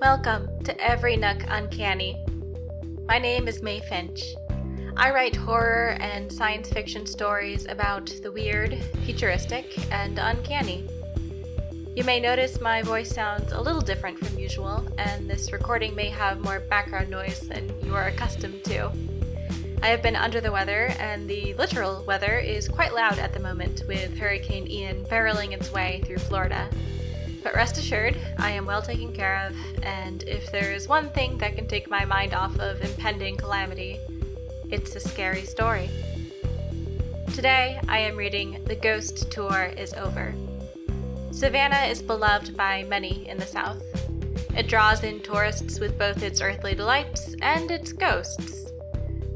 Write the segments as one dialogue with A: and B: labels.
A: Welcome to Every Nook Uncanny. My name is May Finch. I write horror and science fiction stories about the weird, futuristic, and uncanny. You may notice my voice sounds a little different from usual, and this recording may have more background noise than you are accustomed to. I have been under the weather, and the literal weather is quite loud at the moment, with Hurricane Ian barreling its way through Florida. But rest assured, I am well taken care of, and if there is one thing that can take my mind off of impending calamity, it's a scary story. Today, I am reading The Ghost Tour is Over. Savannah is beloved by many in the South. It draws in tourists with both its earthly delights and its ghosts.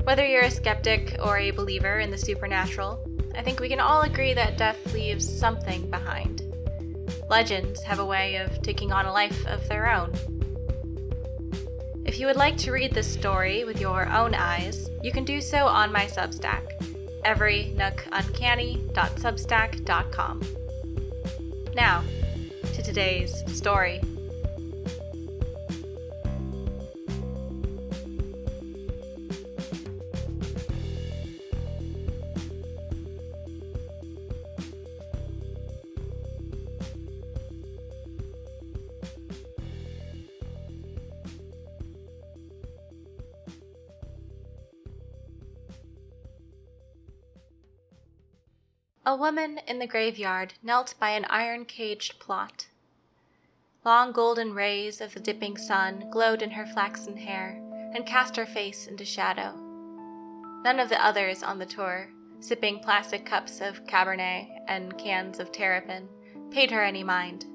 A: Whether you're a skeptic or a believer in the supernatural, I think we can all agree that death leaves something behind. Legends have a way of taking on a life of their own. If you would like to read this story with your own eyes, you can do so on my Substack, everynookuncanny.substack.com. Now, to today's story. A woman in the graveyard knelt by an iron caged plot. Long golden rays of the dipping sun glowed in her flaxen hair and cast her face into shadow. None of the others on the tour, sipping plastic cups of Cabernet and cans of terrapin, paid her any mind.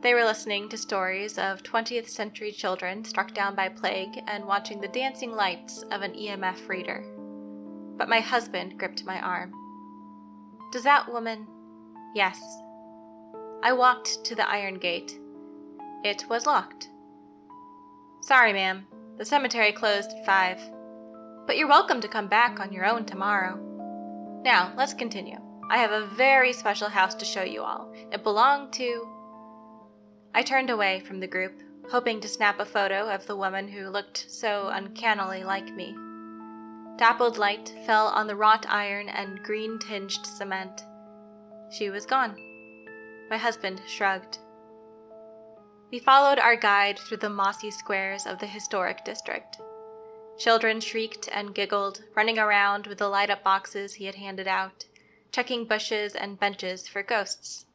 A: They were listening to stories of 20th century children struck down by plague and watching the dancing lights of an EMF reader. But my husband gripped my arm. Does that woman? Yes. I walked to the iron gate. It was locked. Sorry, ma'am. The cemetery closed at five. But you're welcome to come back on your own tomorrow. Now, let's continue. I have a very special house to show you all. It belonged to. I turned away from the group, hoping to snap a photo of the woman who looked so uncannily like me. Dappled light fell on the wrought iron and green tinged cement. She was gone. My husband shrugged. We followed our guide through the mossy squares of the historic district. Children shrieked and giggled, running around with the light up boxes he had handed out, checking bushes and benches for ghosts.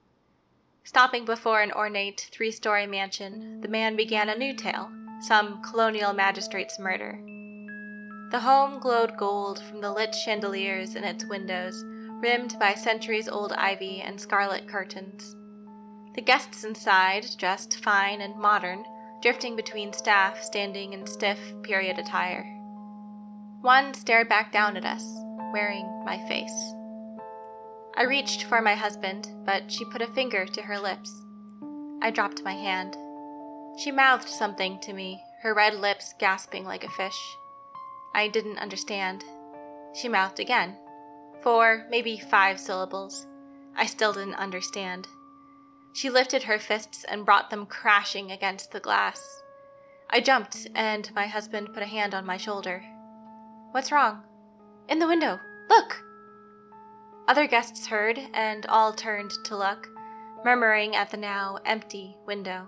A: Stopping before an ornate three story mansion, the man began a new tale some colonial magistrate's murder. The home glowed gold from the lit chandeliers in its windows, rimmed by centuries old ivy and scarlet curtains. The guests inside, dressed fine and modern, drifting between staff standing in stiff period attire. One stared back down at us, wearing my face. I reached for my husband, but she put a finger to her lips. I dropped my hand. She mouthed something to me, her red lips gasping like a fish. I didn't understand. She mouthed again. Four, maybe five syllables. I still didn't understand. She lifted her fists and brought them crashing against the glass. I jumped, and my husband put a hand on my shoulder. What's wrong? In the window. Look! Other guests heard, and all turned to look, murmuring at the now empty window.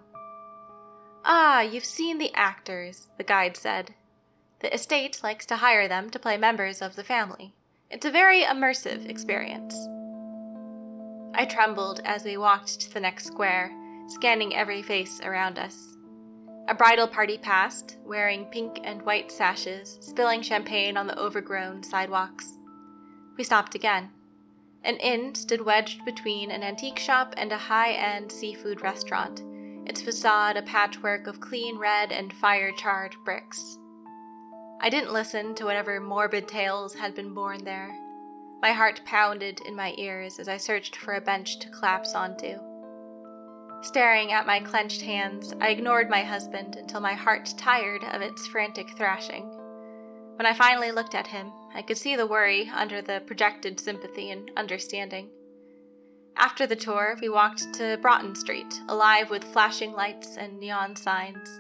A: Ah, you've seen the actors, the guide said. The estate likes to hire them to play members of the family. It's a very immersive experience. I trembled as we walked to the next square, scanning every face around us. A bridal party passed, wearing pink and white sashes, spilling champagne on the overgrown sidewalks. We stopped again. An inn stood wedged between an antique shop and a high end seafood restaurant, its facade a patchwork of clean red and fire charred bricks. I didn't listen to whatever morbid tales had been born there. My heart pounded in my ears as I searched for a bench to collapse onto. Staring at my clenched hands, I ignored my husband until my heart tired of its frantic thrashing. When I finally looked at him, I could see the worry under the projected sympathy and understanding. After the tour, we walked to Broughton Street, alive with flashing lights and neon signs.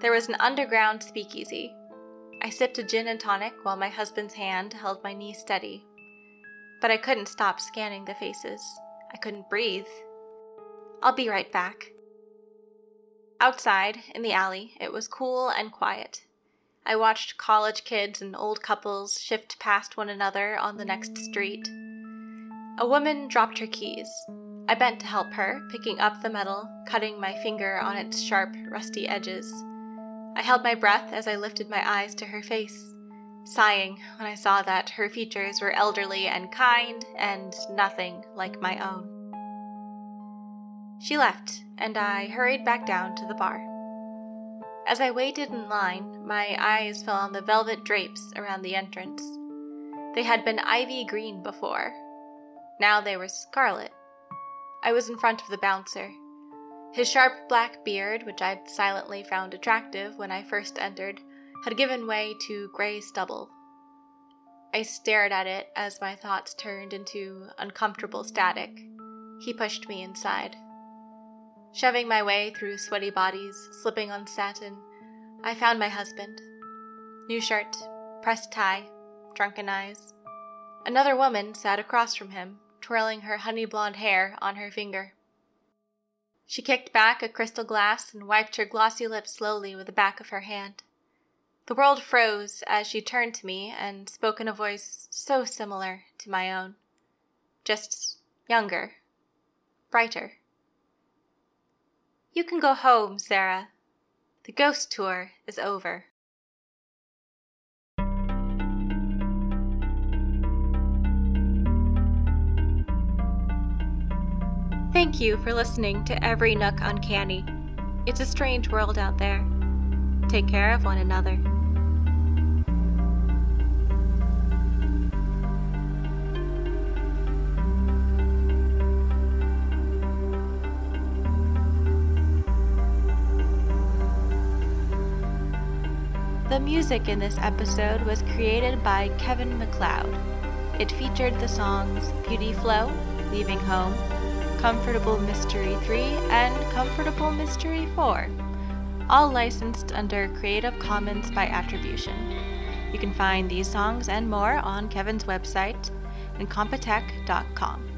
A: There was an underground speakeasy. I sipped a gin and tonic while my husband's hand held my knee steady. But I couldn't stop scanning the faces. I couldn't breathe. I'll be right back. Outside, in the alley, it was cool and quiet. I watched college kids and old couples shift past one another on the next street. A woman dropped her keys. I bent to help her, picking up the metal, cutting my finger on its sharp, rusty edges. I held my breath as I lifted my eyes to her face, sighing when I saw that her features were elderly and kind and nothing like my own. She left, and I hurried back down to the bar. As I waited in line, my eyes fell on the velvet drapes around the entrance. They had been ivy green before. Now they were scarlet. I was in front of the bouncer. His sharp black beard, which I'd silently found attractive when I first entered, had given way to gray stubble. I stared at it as my thoughts turned into uncomfortable static. He pushed me inside. Shoving my way through sweaty bodies, slipping on satin, I found my husband. New shirt, pressed tie, drunken eyes. Another woman sat across from him, twirling her honey blonde hair on her finger. She kicked back a crystal glass and wiped her glossy lips slowly with the back of her hand. The world froze as she turned to me and spoke in a voice so similar to my own. Just younger, brighter. You can go home, Sarah. The ghost tour is over. Thank you for listening to Every Nook Uncanny. It's a strange world out there. Take care of one another. The music in this episode was created by Kevin MacLeod. It featured the songs Beauty Flow, Leaving Home, Comfortable Mystery 3, and Comfortable Mystery 4, all licensed under Creative Commons by Attribution. You can find these songs and more on Kevin's website, incompetech.com.